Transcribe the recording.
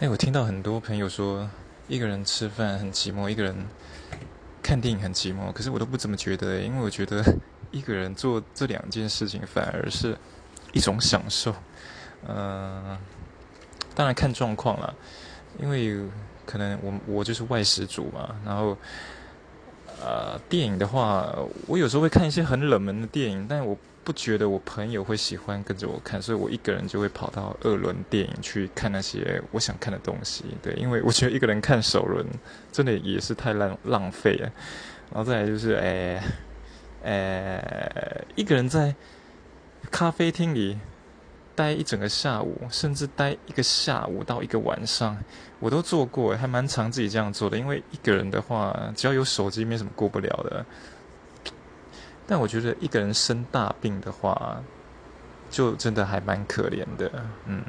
哎，我听到很多朋友说，一个人吃饭很寂寞，一个人看电影很寂寞。可是我都不怎么觉得，因为我觉得一个人做这两件事情反而是一种享受。嗯，当然看状况了，因为可能我我就是外食族嘛。然后，呃，电影的话，我有时候会看一些很冷门的电影，但我。不觉得我朋友会喜欢跟着我看，所以我一个人就会跑到二轮电影去看那些我想看的东西。对，因为我觉得一个人看首轮真的也是太浪浪费了。然后再来就是，诶，诶，一个人在咖啡厅里待一整个下午，甚至待一个下午到一个晚上，我都做过，还蛮常自己这样做的。因为一个人的话，只要有手机，没什么过不了的。但我觉得一个人生大病的话，就真的还蛮可怜的，嗯。